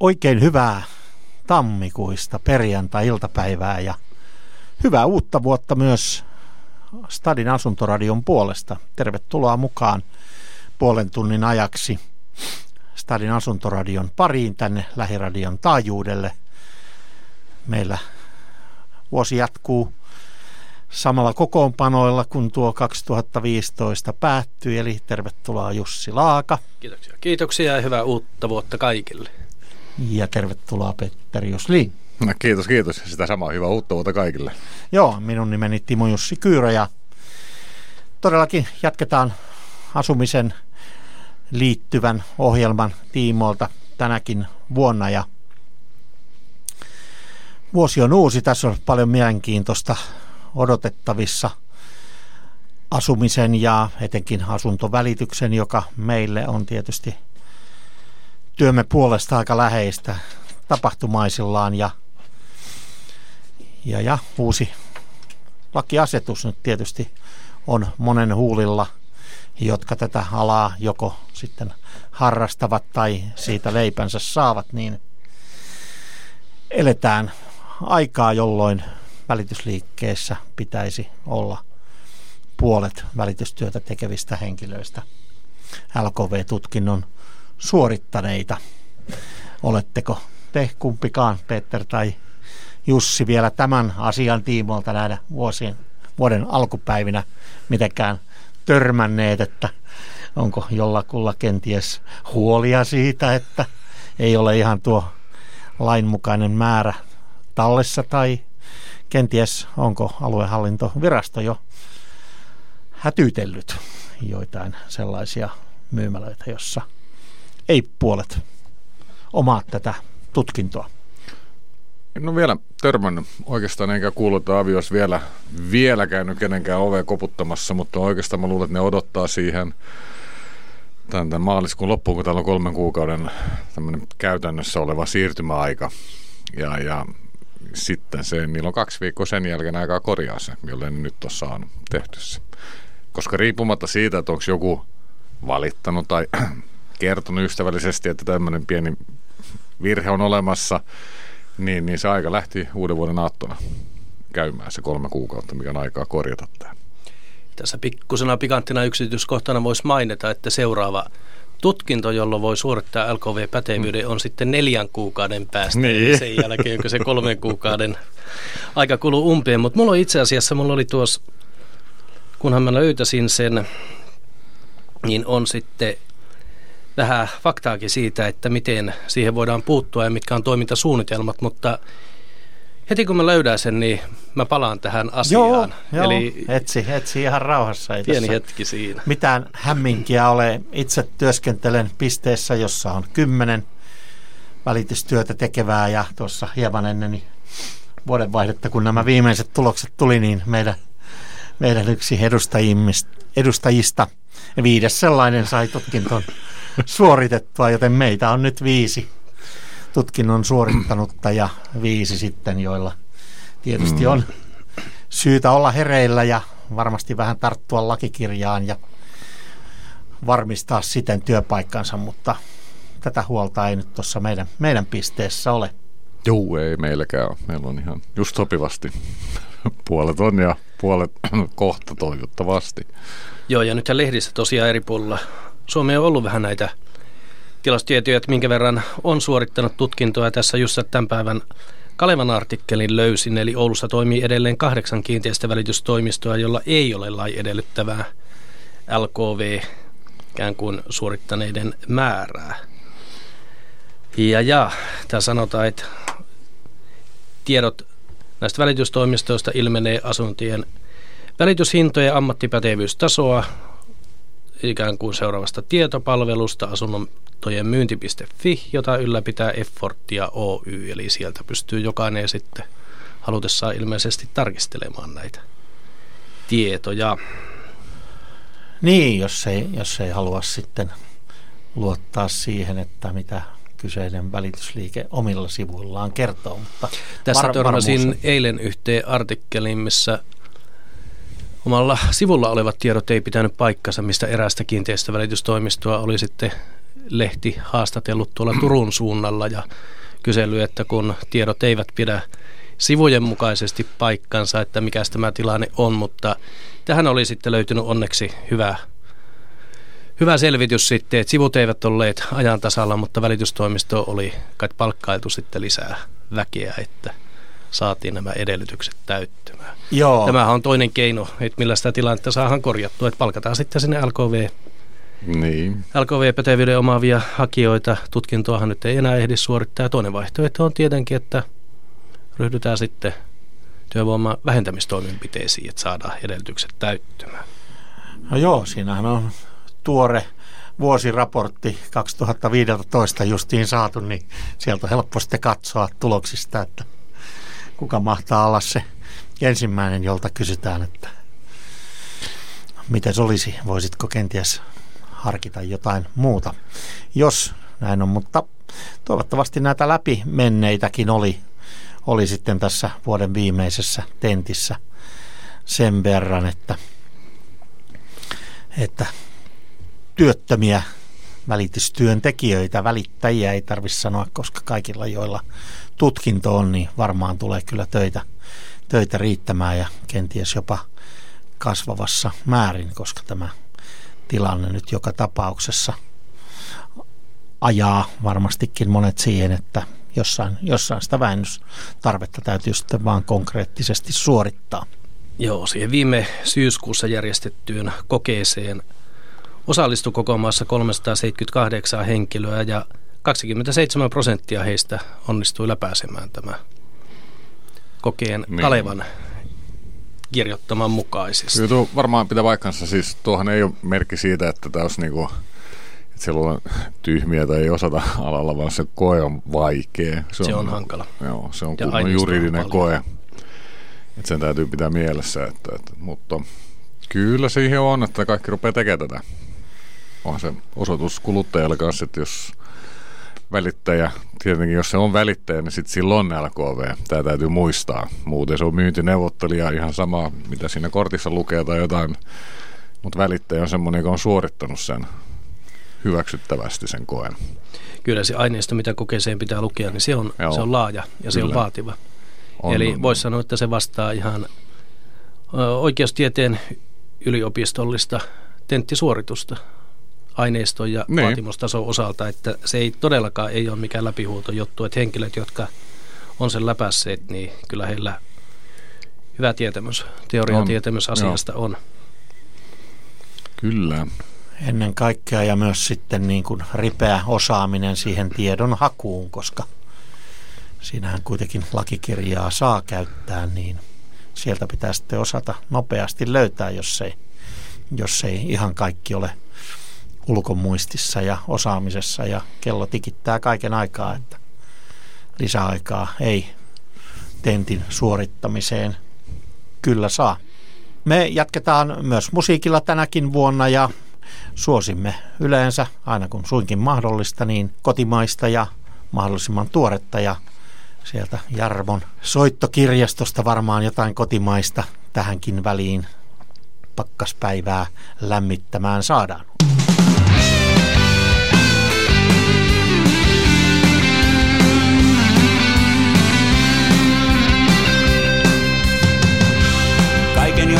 Oikein hyvää tammikuista perjantai-iltapäivää ja hyvää uutta vuotta myös Stadin asuntoradion puolesta. Tervetuloa mukaan puolen tunnin ajaksi Stadin asuntoradion pariin tänne lähiradion taajuudelle. Meillä vuosi jatkuu samalla kokoonpanoilla kun tuo 2015 päättyi, eli tervetuloa Jussi Laaka. Kiitoksia. Kiitoksia ja hyvää uutta vuotta kaikille. Ja tervetuloa Petteri Juslin. No, kiitos, kiitos. Sitä samaa hyvää uutta vuotta kaikille. Joo, minun nimeni Timo Jussi Kyyrä ja todellakin jatketaan asumisen liittyvän ohjelman tiimoilta tänäkin vuonna ja vuosi on uusi, tässä on paljon mielenkiintoista odotettavissa asumisen ja etenkin asuntovälityksen, joka meille on tietysti työmme puolesta aika läheistä tapahtumaisillaan ja, ja, ja uusi lakiasetus nyt tietysti on monen huulilla, jotka tätä alaa joko sitten harrastavat tai siitä leipänsä saavat, niin eletään aikaa, jolloin välitysliikkeessä pitäisi olla puolet välitystyötä tekevistä henkilöistä. LKV-tutkinnon suorittaneita. Oletteko te kumpikaan, Peter tai Jussi, vielä tämän asian tiimoilta nähdä vuosien, vuoden alkupäivinä mitenkään törmänneet, että onko jollakulla kenties huolia siitä, että ei ole ihan tuo lainmukainen määrä tallessa tai kenties onko aluehallintovirasto jo hätyytellyt joitain sellaisia myymälöitä, jossa ei puolet omaa tätä tutkintoa. En ole vielä törmännyt oikeastaan enkä kuullut, että avios vielä, vielä käynyt kenenkään ovea koputtamassa, mutta oikeastaan mä luulen, että ne odottaa siihen tämän, tämän maaliskuun loppuun, kun täällä on kolmen kuukauden käytännössä oleva siirtymäaika. Ja, ja sitten se, niillä on kaksi viikkoa sen jälkeen aikaa korjaa se, jolle nyt on saanut tehty se. Koska riippumatta siitä, että onko joku valittanut tai kertonut ystävällisesti, että tämmöinen pieni virhe on olemassa, niin, niin se aika lähti uuden vuoden aattona käymään se kolme kuukautta, mikä on aikaa korjata tämä. Tässä pikkusena pikanttina yksityiskohtana voisi mainita, että seuraava tutkinto, jolloin voi suorittaa LKV-pätevyyden, on sitten neljän kuukauden päästä. Niin. Sen jälkeen, kun se kolmen kuukauden aika kuluu umpeen. Mutta mulla on itse asiassa, mulla oli tuossa, kunhan mä löytäsin sen, niin on sitten vähän faktaakin siitä, että miten siihen voidaan puuttua ja mitkä on toimintasuunnitelmat, mutta heti kun mä löydän sen, niin mä palaan tähän asiaan. Joo, Eli etsi, etsi ihan rauhassa. Ei pieni hetki siinä. Mitään hämminkiä ole. Itse työskentelen pisteessä, jossa on kymmenen välitystyötä tekevää ja tuossa hieman ennen vuodenvaihdetta, kun nämä viimeiset tulokset tuli, niin meidän, meidän yksi edustajista, viides sellainen sai tutkinton suoritettua, joten meitä on nyt viisi tutkinnon suorittanutta ja viisi sitten, joilla tietysti on syytä olla hereillä ja varmasti vähän tarttua lakikirjaan ja varmistaa siten työpaikkansa, mutta tätä huolta ei nyt tuossa meidän, meidän pisteessä ole. Joo, ei meilläkään ole. Meillä on ihan just sopivasti. Puolet on ja puolet kohta toivottavasti. Joo, ja nythän lehdissä tosiaan eri puolilla Suomi on ollut vähän näitä tilastietoja, että minkä verran on suorittanut tutkintoa. Tässä just tämän päivän Kalevan artikkelin löysin, eli Oulussa toimii edelleen kahdeksan kiinteistövälitystoimistoa, jolla ei ole lai edellyttävää LKV ikään kuin suorittaneiden määrää. Ja, ja tämä sanotaan, että tiedot näistä välitystoimistoista ilmenee asuntien välityshintoja ja ammattipätevyystasoa, ikään kuin seuraavasta tietopalvelusta asuntojen myynti.fi, jota ylläpitää Effortia Oy, eli sieltä pystyy jokainen sitten halutessaan ilmeisesti tarkistelemaan näitä tietoja. Niin, jos ei, jos ei halua sitten luottaa siihen, että mitä kyseinen välitysliike omilla sivuillaan kertoo. Mutta Tässä var- törmäsin eilen yhteen artikkelin, missä Omalla sivulla olevat tiedot ei pitänyt paikkansa, mistä erästä kiinteistövälitystoimistoa oli sitten lehti haastatellut tuolla Turun suunnalla ja kysely, että kun tiedot eivät pidä sivujen mukaisesti paikkansa, että mikä tämä tilanne on, mutta tähän oli sitten löytynyt onneksi hyvä, hyvä selvitys sitten, että sivut eivät olleet ajan tasalla, mutta välitystoimisto oli kai palkkailtu sitten lisää väkeä, että saatiin nämä edellytykset täyttymään. Joo. Tämähän on toinen keino, että millä sitä tilannetta saadaan korjattua, että palkataan sitten sinne LKV Niin. LKV-pätevyyden omaavia hakijoita. Tutkintoahan nyt ei enää ehdi suorittaa. Ja toinen vaihtoehto on tietenkin, että ryhdytään sitten työvoiman vähentämistoimenpiteisiin, että saadaan edellytykset täyttymään. No joo, siinähän on tuore vuosiraportti 2015 justiin saatu, niin sieltä on helppo sitten katsoa tuloksista, että kuka mahtaa olla se ensimmäinen, jolta kysytään, että miten se olisi, voisitko kenties harkita jotain muuta, jos näin on, mutta toivottavasti näitä läpimenneitäkin oli, oli sitten tässä vuoden viimeisessä tentissä sen verran, että, että työttömiä välitystyöntekijöitä, välittäjiä ei tarvitse sanoa, koska kaikilla, joilla tutkinto on, niin varmaan tulee kyllä töitä, töitä riittämään ja kenties jopa kasvavassa määrin, koska tämä tilanne nyt joka tapauksessa ajaa varmastikin monet siihen, että jossain, jossain sitä vähennystarvetta täytyy sitten vaan konkreettisesti suorittaa. Joo, siihen viime syyskuussa järjestettyyn kokeeseen osallistui koko maassa 378 henkilöä ja 27 prosenttia heistä onnistui läpääsemään tämä kokeen niin. Kalevan kirjoittaman mukaisesti. Kyllä tuo varmaan pitää vaikkansa, siis tuohan ei ole merkki siitä, että tämä olisi niinku, että siellä on tyhmiä tai ei osata alalla, vaan se koe on vaikea. Se, se on, on hankala. Joo, se on kunnon juridinen on koe. Että sen täytyy pitää mielessä, että, että, mutta kyllä siihen on, että kaikki rupeaa tekemään tätä. Onhan se osoitus kuluttajalle kanssa, että jos välittäjä, tietenkin jos se on välittäjä, niin sitten silloin on LKV. Tämä täytyy muistaa. Muuten se on myyntineuvottelija ihan sama, mitä siinä kortissa lukee tai jotain. Mutta välittäjä on semmoinen, joka on suorittanut sen hyväksyttävästi sen koen. Kyllä se aineisto, mitä kokeeseen pitää lukea, niin se on, se on laaja ja se Kyllä. on vaativa. On, Eli voisi sanoa, että se vastaa ihan oikeustieteen yliopistollista tenttisuoritusta aineiston ja niin. vaatimustason osalta, että se ei todellakaan ei ole mikään läpihuuto juttu, että henkilöt, jotka on sen läpäisseet, niin kyllä heillä hyvä tietämys, teoriatietämys asiasta on. Kyllä. Ennen kaikkea ja myös sitten niin kuin ripeä osaaminen siihen tiedon hakuun, koska siinähän kuitenkin lakikirjaa saa käyttää, niin sieltä pitää sitten osata nopeasti löytää, jos ei, jos ei ihan kaikki ole ulkomuistissa ja osaamisessa ja kello tikittää kaiken aikaa, että lisäaikaa ei tentin suorittamiseen kyllä saa. Me jatketaan myös musiikilla tänäkin vuonna ja suosimme yleensä, aina kun suinkin mahdollista, niin kotimaista ja mahdollisimman tuoretta ja sieltä Jarmon soittokirjastosta varmaan jotain kotimaista tähänkin väliin pakkaspäivää lämmittämään saadaan.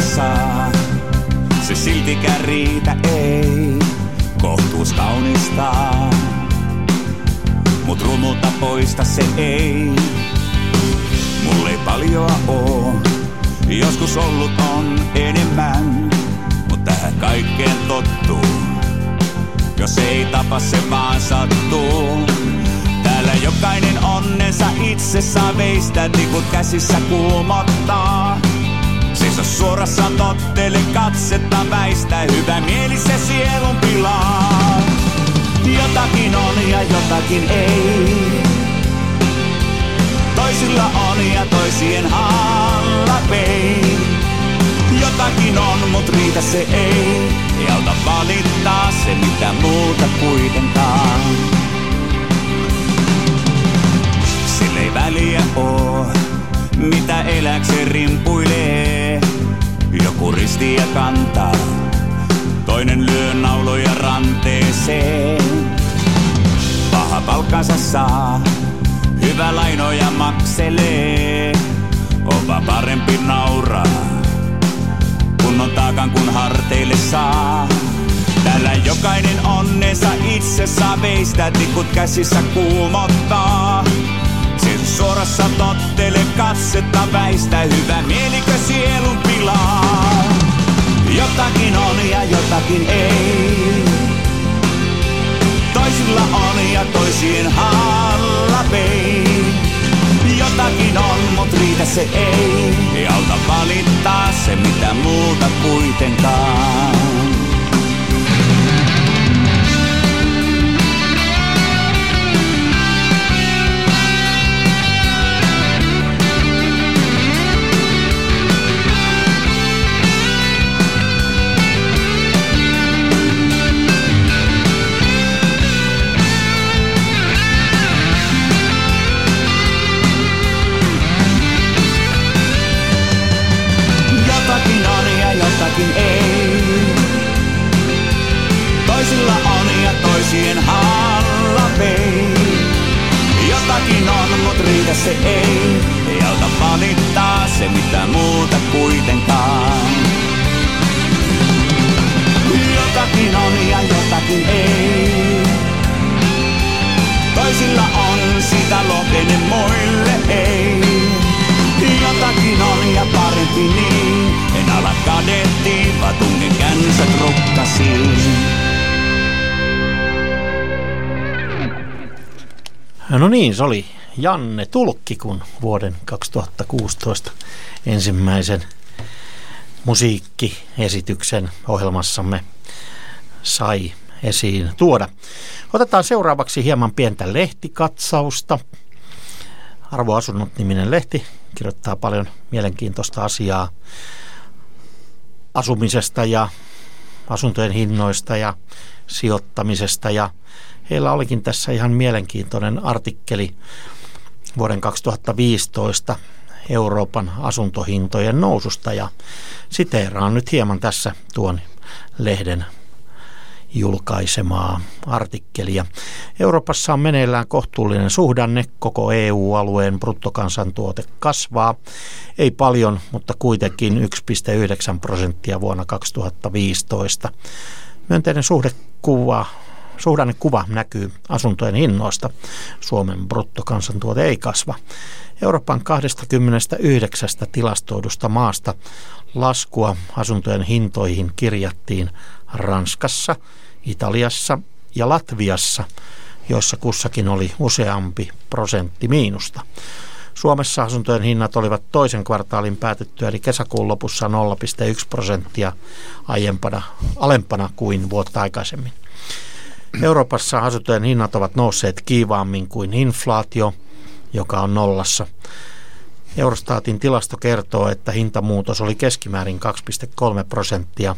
Saa. Se siltikään riitä, ei, kohtuus kaunistaa. Mut rumulta poista se ei, mulle ei paljoa oo. Joskus ollut on enemmän, mut tähän kaikkeen tottuu. Jos ei tapa se vaan sattuu. Täällä jokainen onnensa itse saa veistä, tikut käsissä kuumottaa. Seiso suorassa tottele katsetta väistä, hyvä mieli se sielun pilaa. Jotakin on ja jotakin ei. Toisilla on ja toisien alla pei. Jotakin on, mut riitä se ei. Ei auta valittaa se mitä muuta kuitenkaan. Sille ei väliä oo mitä eläkse rimpuilee. Joku ristiä kantaa, toinen lyö nauloja ranteeseen. palkkansa saa. Hyvä lainoja makselee, onpa parempi nauraa. Kun on taakan kun harteille saa. Täällä jokainen onnensa itse saa veistä, tikut käsissä kuumottaa. Sen suorassa tottele katsetta väistä, hyvä mielikö sielun. Jotakin on ja jotakin ei. Toisilla on ja toisien hallapei. Jotakin on, mut riitä se ei. Ei auta valittaa se mitä muuta kuitenkaan. Niin, se oli Janne Tulkki, kun vuoden 2016 ensimmäisen musiikkiesityksen ohjelmassamme sai esiin tuoda. Otetaan seuraavaksi hieman pientä lehtikatsausta. Arvoasunnot niminen lehti kirjoittaa paljon mielenkiintoista asiaa asumisesta ja asuntojen hinnoista ja sijoittamisesta ja heillä olikin tässä ihan mielenkiintoinen artikkeli vuoden 2015 Euroopan asuntohintojen noususta ja siteeraan nyt hieman tässä tuon lehden julkaisemaa artikkelia. Euroopassa on meneillään kohtuullinen suhdanne, koko EU-alueen bruttokansantuote kasvaa. Ei paljon, mutta kuitenkin 1,9 prosenttia vuonna 2015. Myönteinen suhdekuva suhdannekuva näkyy asuntojen hinnoista. Suomen bruttokansantuote ei kasva. Euroopan 29 tilastoidusta maasta laskua asuntojen hintoihin kirjattiin Ranskassa, Italiassa ja Latviassa, joissa kussakin oli useampi prosentti miinusta. Suomessa asuntojen hinnat olivat toisen kvartaalin päätettyä, eli kesäkuun lopussa 0,1 prosenttia aiempana, alempana kuin vuotta aikaisemmin. Euroopassa asuntojen hinnat ovat nousseet kiivaammin kuin inflaatio, joka on nollassa. Eurostatin tilasto kertoo, että hintamuutos oli keskimäärin 2,3 prosenttia.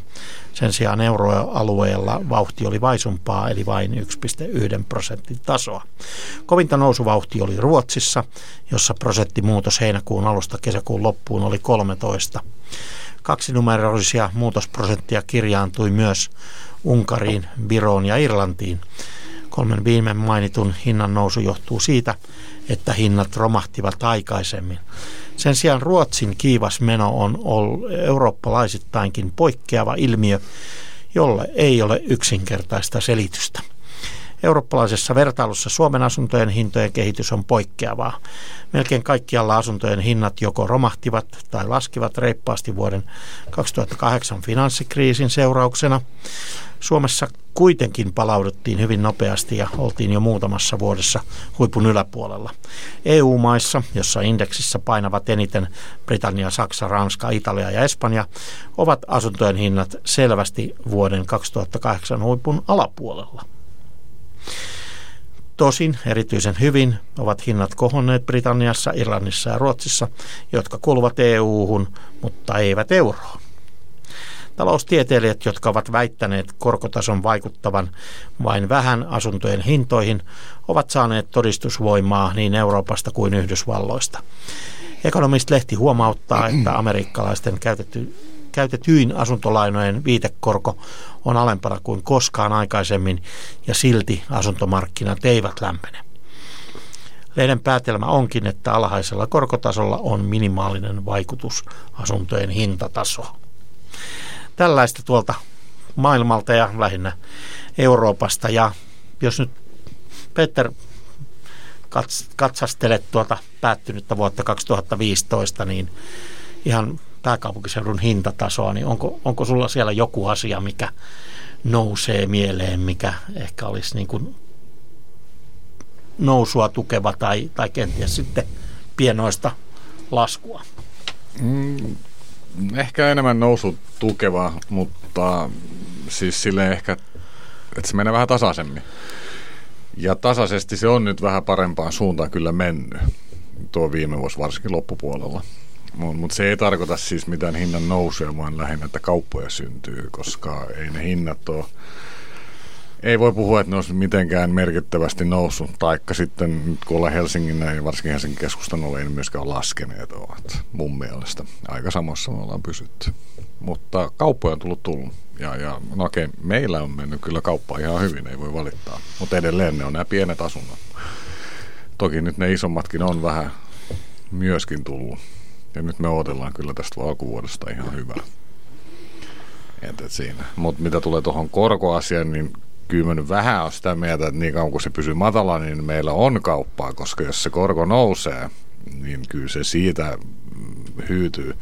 Sen sijaan euroalueella vauhti oli vaisumpaa, eli vain 1,1 prosentin tasoa. Kovinta nousuvauhti oli Ruotsissa, jossa prosenttimuutos heinäkuun alusta kesäkuun loppuun oli 13. Kaksinumeroisia muutosprosenttia kirjaantui myös Unkariin, Viroon ja Irlantiin. Kolmen viime mainitun hinnan nousu johtuu siitä, että hinnat romahtivat aikaisemmin. Sen sijaan Ruotsin kiivas meno on ollut eurooppalaisittainkin poikkeava ilmiö, jolle ei ole yksinkertaista selitystä. Eurooppalaisessa vertailussa Suomen asuntojen hintojen kehitys on poikkeavaa. Melkein kaikkialla asuntojen hinnat joko romahtivat tai laskivat reippaasti vuoden 2008 finanssikriisin seurauksena. Suomessa kuitenkin palauduttiin hyvin nopeasti ja oltiin jo muutamassa vuodessa huipun yläpuolella. EU-maissa, jossa indeksissä painavat eniten Britannia, Saksa, Ranska, Italia ja Espanja, ovat asuntojen hinnat selvästi vuoden 2008 huipun alapuolella. Tosin erityisen hyvin ovat hinnat kohonneet Britanniassa, Irlannissa ja Ruotsissa, jotka kuuluvat EU-hun, mutta eivät euroon. Taloustieteilijät, jotka ovat väittäneet korkotason vaikuttavan vain vähän asuntojen hintoihin, ovat saaneet todistusvoimaa niin Euroopasta kuin Yhdysvalloista. Ekonomist-lehti huomauttaa, että amerikkalaisten käytetty käytetyin asuntolainojen viitekorko on alempana kuin koskaan aikaisemmin ja silti asuntomarkkinat eivät lämpene. Lehden päätelmä onkin, että alhaisella korkotasolla on minimaalinen vaikutus asuntojen hintatasoon. Tällaista tuolta maailmalta ja lähinnä Euroopasta. Ja jos nyt Peter katsastelet tuota päättynyttä vuotta 2015, niin ihan pääkaupunkiseudun hintatasoa, niin onko, onko sulla siellä joku asia, mikä nousee mieleen, mikä ehkä olisi niin kuin nousua tukeva tai, tai kenties sitten pienoista laskua? Mm, ehkä enemmän nousu tukeva, mutta siis sille ehkä, että se menee vähän tasaisemmin. Ja tasaisesti se on nyt vähän parempaan suuntaan kyllä mennyt tuo viime vuosi, varsinkin loppupuolella. Mutta mut se ei tarkoita siis mitään hinnan nousua, vaan lähinnä, että kauppoja syntyy, koska ei ne hinnat ole ei voi puhua, että ne olisi mitenkään merkittävästi noussut, taikka sitten nyt kun ollaan Helsingin ja varsinkin Helsingin keskustan ei myöskään ole laskeneet ovat mun mielestä. Aika samassa me ollaan pysytty. Mutta kauppoja on tullut tullut. Ja, ja no okei, meillä on mennyt kyllä kauppa ihan hyvin, ei voi valittaa. Mutta edelleen ne on nämä pienet asunnot. Toki nyt ne isommatkin on vähän myöskin tullut. Ja nyt me odotellaan kyllä tästä alkuvuodesta ihan hyvää. Entä siinä. Mutta mitä tulee tuohon korkoasiaan, niin kyllä mä nyt vähän on sitä mieltä, että niin kauan kuin se pysyy matala, niin meillä on kauppaa, koska jos se korko nousee, niin kyllä se siitä hyytyy.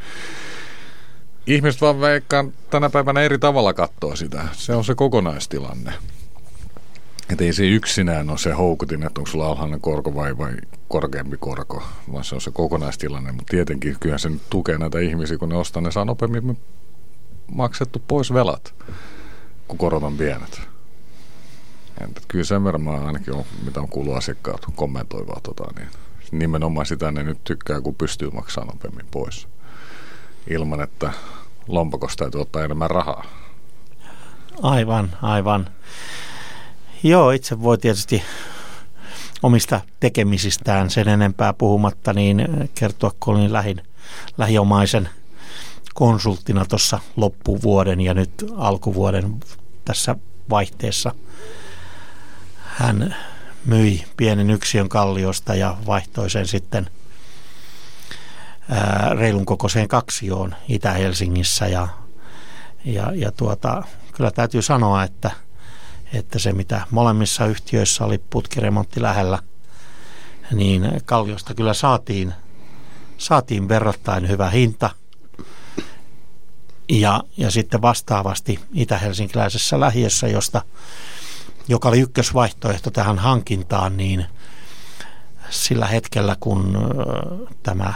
Ihmiset vaan veikkaan tänä päivänä eri tavalla katsoa sitä. Se on se kokonaistilanne. Että ei se yksinään ole se houkutin, että onko sulla alhainen korko vai, vai korkeampi korko, vaan se on se kokonaistilanne. Mutta tietenkin kyllähän se nyt tukee näitä ihmisiä, kun ne ostaa, ne saa nopeammin maksettu pois velat, kun korot on pienet. Entä kyllä sen verran mä ainakin on, mitä on kuullut asiakkaat kommentoivaa tota, niin nimenomaan sitä ne nyt tykkää, kun pystyy maksamaan nopeammin pois. Ilman, että lompakosta täytyy ottaa enemmän rahaa. Aivan, aivan. Joo, itse voi tietysti omista tekemisistään. Sen enempää puhumatta, niin kertoa, kun olin lähin, lähiomaisen konsulttina tuossa loppuvuoden ja nyt alkuvuoden tässä vaihteessa – hän myi pienen yksiön kalliosta ja vaihtoi sen sitten ää, reilun kokoiseen kaksioon Itä-Helsingissä. Ja, ja, ja tuota, kyllä täytyy sanoa, että, että se mitä molemmissa yhtiöissä oli putkiremontti lähellä, niin kalliosta kyllä saatiin, saatiin verrattain hyvä hinta. Ja, ja sitten vastaavasti itä-helsinkiläisessä lähiössä, josta joka oli ykkösvaihtoehto tähän hankintaan, niin sillä hetkellä, kun tämä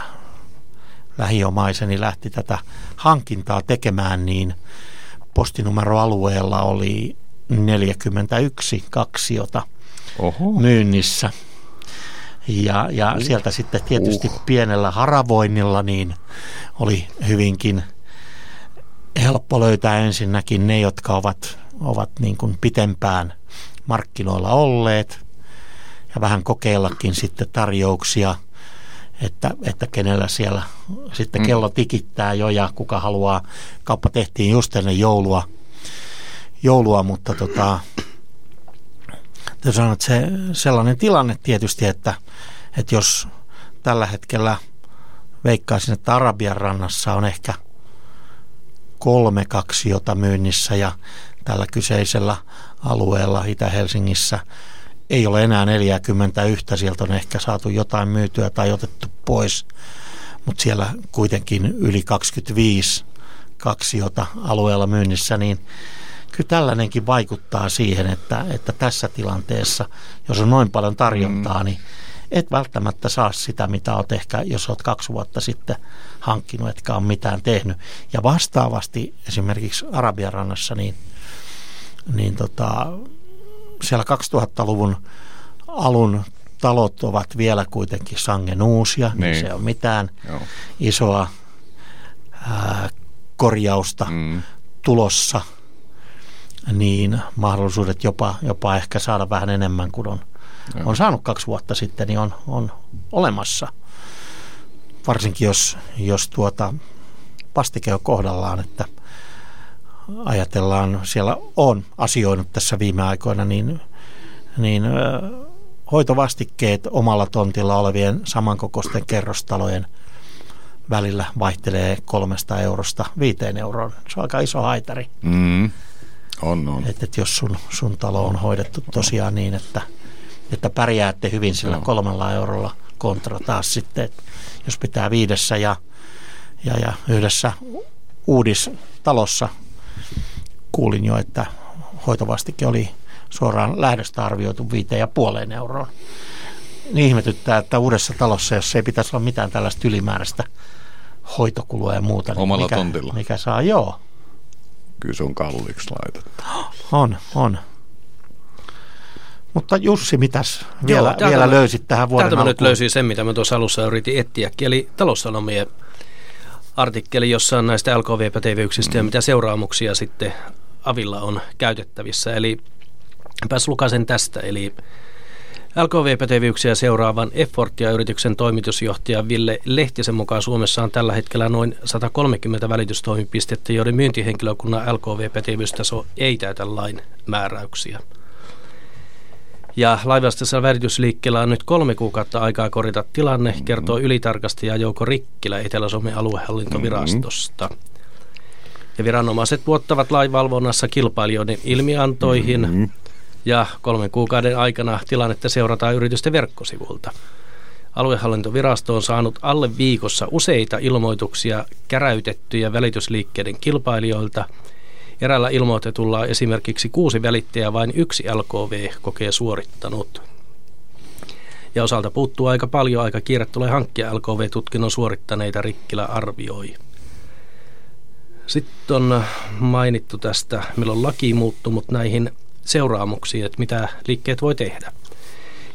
lähiomaiseni lähti tätä hankintaa tekemään, niin postinumeroalueella oli 41 kaksiota Oho. myynnissä. Ja, ja uh. sieltä sitten tietysti uh. pienellä haravoinnilla niin oli hyvinkin helppo löytää ensinnäkin ne, jotka ovat, ovat niin kuin pitempään markkinoilla olleet ja vähän kokeillakin sitten tarjouksia, että, että kenellä siellä sitten mm. kello tikittää jo ja kuka haluaa. Kauppa tehtiin just ennen joulua, joulua mutta tota, sanon, että se sellainen tilanne tietysti, että, että jos tällä hetkellä veikkaisin, että Arabian rannassa on ehkä kolme kaksiota myynnissä ja tällä kyseisellä alueella Itä-Helsingissä ei ole enää 41, sieltä on ehkä saatu jotain myytyä tai otettu pois, mutta siellä kuitenkin yli 25 kaksiota alueella myynnissä, niin kyllä tällainenkin vaikuttaa siihen, että, että tässä tilanteessa, jos on noin paljon tarjontaa, mm. niin et välttämättä saa sitä, mitä olet ehkä, jos olet kaksi vuotta sitten hankkinut, etkä ole mitään tehnyt. Ja vastaavasti esimerkiksi Arabian rannassa, niin – niin tota, siellä 2000-luvun alun talot ovat vielä kuitenkin sangen uusia, niin, niin se on mitään Joo. isoa ää, korjausta mm. tulossa, niin mahdollisuudet jopa, jopa ehkä saada vähän enemmän kuin on, on saanut kaksi vuotta sitten, niin on, on olemassa. Varsinkin jos, jos tuota, vastike on kohdallaan, että ajatellaan, siellä on asioinut tässä viime aikoina, niin, niin hoitovastikkeet omalla tontilla olevien samankokoisten kerrostalojen välillä vaihtelee kolmesta eurosta viiteen euroon. Se on aika iso haitari. Mm. On, on. Että et jos sun, sun talo on hoidettu tosiaan niin, että, että pärjäätte hyvin sillä Joo. kolmella eurolla kontra taas sitten, että jos pitää viidessä ja, ja, ja yhdessä uudistalossa kuulin jo, että hoitovastike oli suoraan lähdöstä arvioitu viiteen ja puoleen euroon. Niin ihmetyttää, että uudessa talossa, jos ei pitäisi olla mitään tällaista ylimääräistä hoitokulua ja muuta. niin Omalla mikä, tontilla. Mikä saa, joo, Kyllä se on kalliiksi laitettu. on, on. Mutta Jussi, mitäs vielä, Joo, täältä vielä mä- löysit tähän vuoden Täältä mä nyt alkuun? löysin sen, mitä mä tuossa alussa yritin etsiäkin, eli taloussanomien artikkeli, jossa on näistä LKV-pätevyyksistä mm. ja mitä seuraamuksia sitten Avilla on käytettävissä. Eli pääs lukasen tästä, eli LKV-pätevyyksiä seuraavan Effortia-yrityksen toimitusjohtaja Ville Lehtisen mukaan Suomessa on tällä hetkellä noin 130 välitystoimipistettä, joiden myyntihenkilökunnan LKV-pätevyystaso ei täytä lain määräyksiä. Ja laivastisella välitysliikkeellä on nyt kolme kuukautta aikaa korjata tilanne, kertoo ylitarkastaja Jouko Rikkilä Etelä-Suomen aluehallintovirastosta. Ja viranomaiset tuottavat lainvalvonnassa kilpailijoiden ilmiantoihin Mm. Ja kolmen kuukauden aikana tilannetta seurataan yritysten verkkosivulta. Aluehallintovirasto on saanut alle viikossa useita ilmoituksia käräytettyjä välitysliikkeiden kilpailijoilta. Eräällä ilmoitetulla esimerkiksi kuusi välittäjää vain yksi LKV kokee suorittanut. Ja osalta puuttuu aika paljon, aika kiire tulee hankkia LKV-tutkinnon suorittaneita Rikkilä arvioi. Sitten on mainittu tästä, milloin laki muuttunut näihin seuraamuksiin, että mitä liikkeet voi tehdä.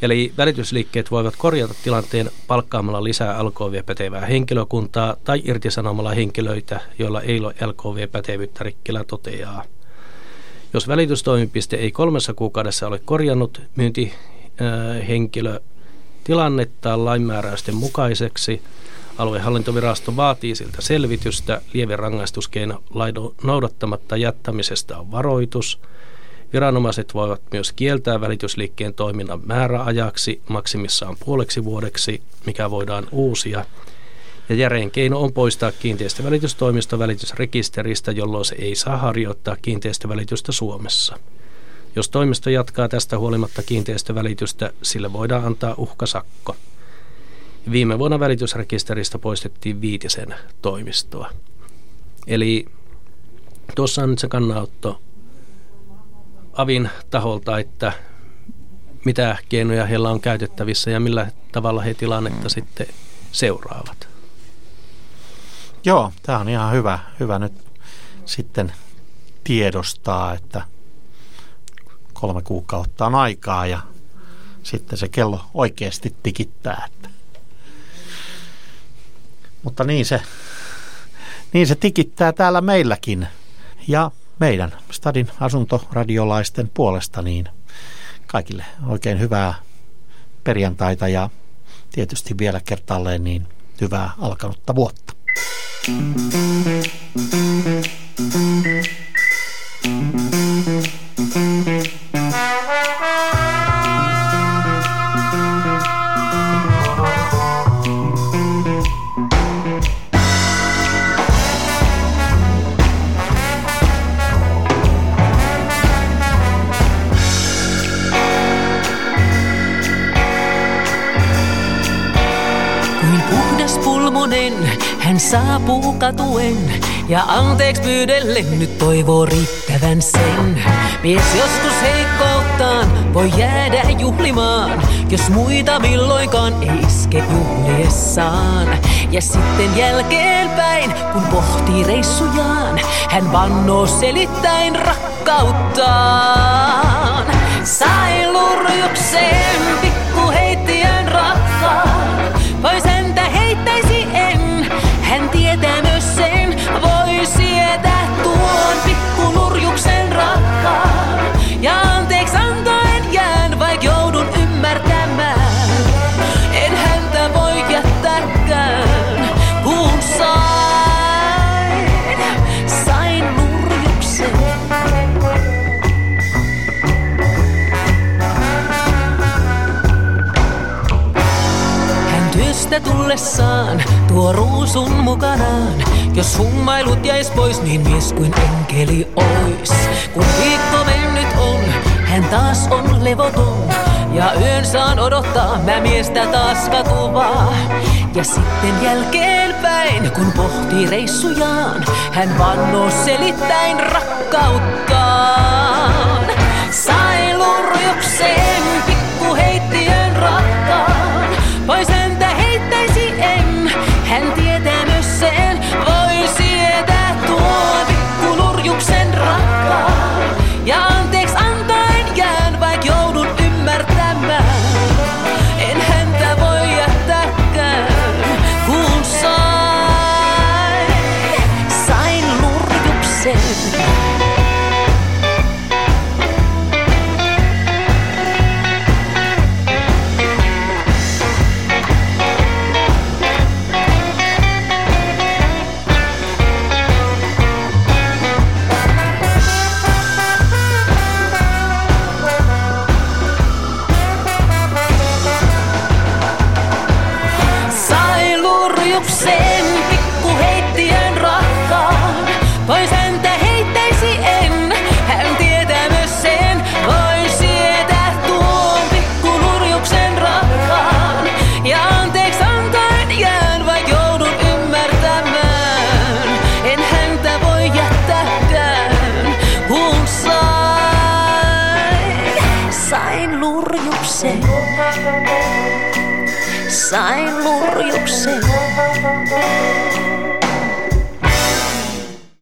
Eli välitysliikkeet voivat korjata tilanteen palkkaamalla lisää LKV-pätevää henkilökuntaa tai irtisanomalla henkilöitä, joilla ei ole LKV-pätevyyttä Rikkilä toteaa. Jos välitystoimipiste ei kolmessa kuukaudessa ole korjannut myyntihenkilö tilannettaan lainmääräysten mukaiseksi, aluehallintovirasto vaatii siltä selvitystä, lievin rangaistuskeino lain noudattamatta jättämisestä on varoitus – Viranomaiset voivat myös kieltää välitysliikkeen toiminnan määräajaksi maksimissaan puoleksi vuodeksi, mikä voidaan uusia. Ja järein keino on poistaa kiinteistövälitystoimisto välitysrekisteristä, jolloin se ei saa harjoittaa kiinteistövälitystä Suomessa. Jos toimisto jatkaa tästä huolimatta kiinteistövälitystä, sille voidaan antaa uhkasakko. Viime vuonna välitysrekisteristä poistettiin viitisen toimistoa. Eli tuossa on nyt se kannanotto avin taholta, että mitä keinoja heillä on käytettävissä ja millä tavalla he tilannetta mm. sitten seuraavat. Joo, tämä on ihan hyvä, hyvä nyt sitten tiedostaa, että kolme kuukautta on aikaa ja sitten se kello oikeasti tikittää. Että. Mutta niin se, niin se tikittää täällä meilläkin. Ja meidän Stadin asuntoradiolaisten puolesta niin kaikille oikein hyvää perjantaita ja tietysti vielä kertaalleen niin hyvää alkanutta vuotta. Kuin hän saapuu katuen ja anteeksi pyydellen nyt toivoo riittävän sen. Mies joskus heikkouttaan voi jäädä juhlimaan, jos muita milloinkaan ei iske juhliessaan. Ja sitten jälkeenpäin, kun pohtii reissujaan, hän vannoo selittäin rakkauttaan. Sain lurjukseen tullessaan tuo ruusun mukanaan. Jos hummailut jäis pois, niin mies kuin enkeli ois. Kun viikko mennyt on, hän taas on levoton. Ja yön saan odottaa, mä miestä taas katuvaa. Ja sitten jälkeenpäin, kun pohtii reissujaan, hän vannoo selittäin rakkauttaan. Sai lurjukseen pikku heittiön rakkaan, pois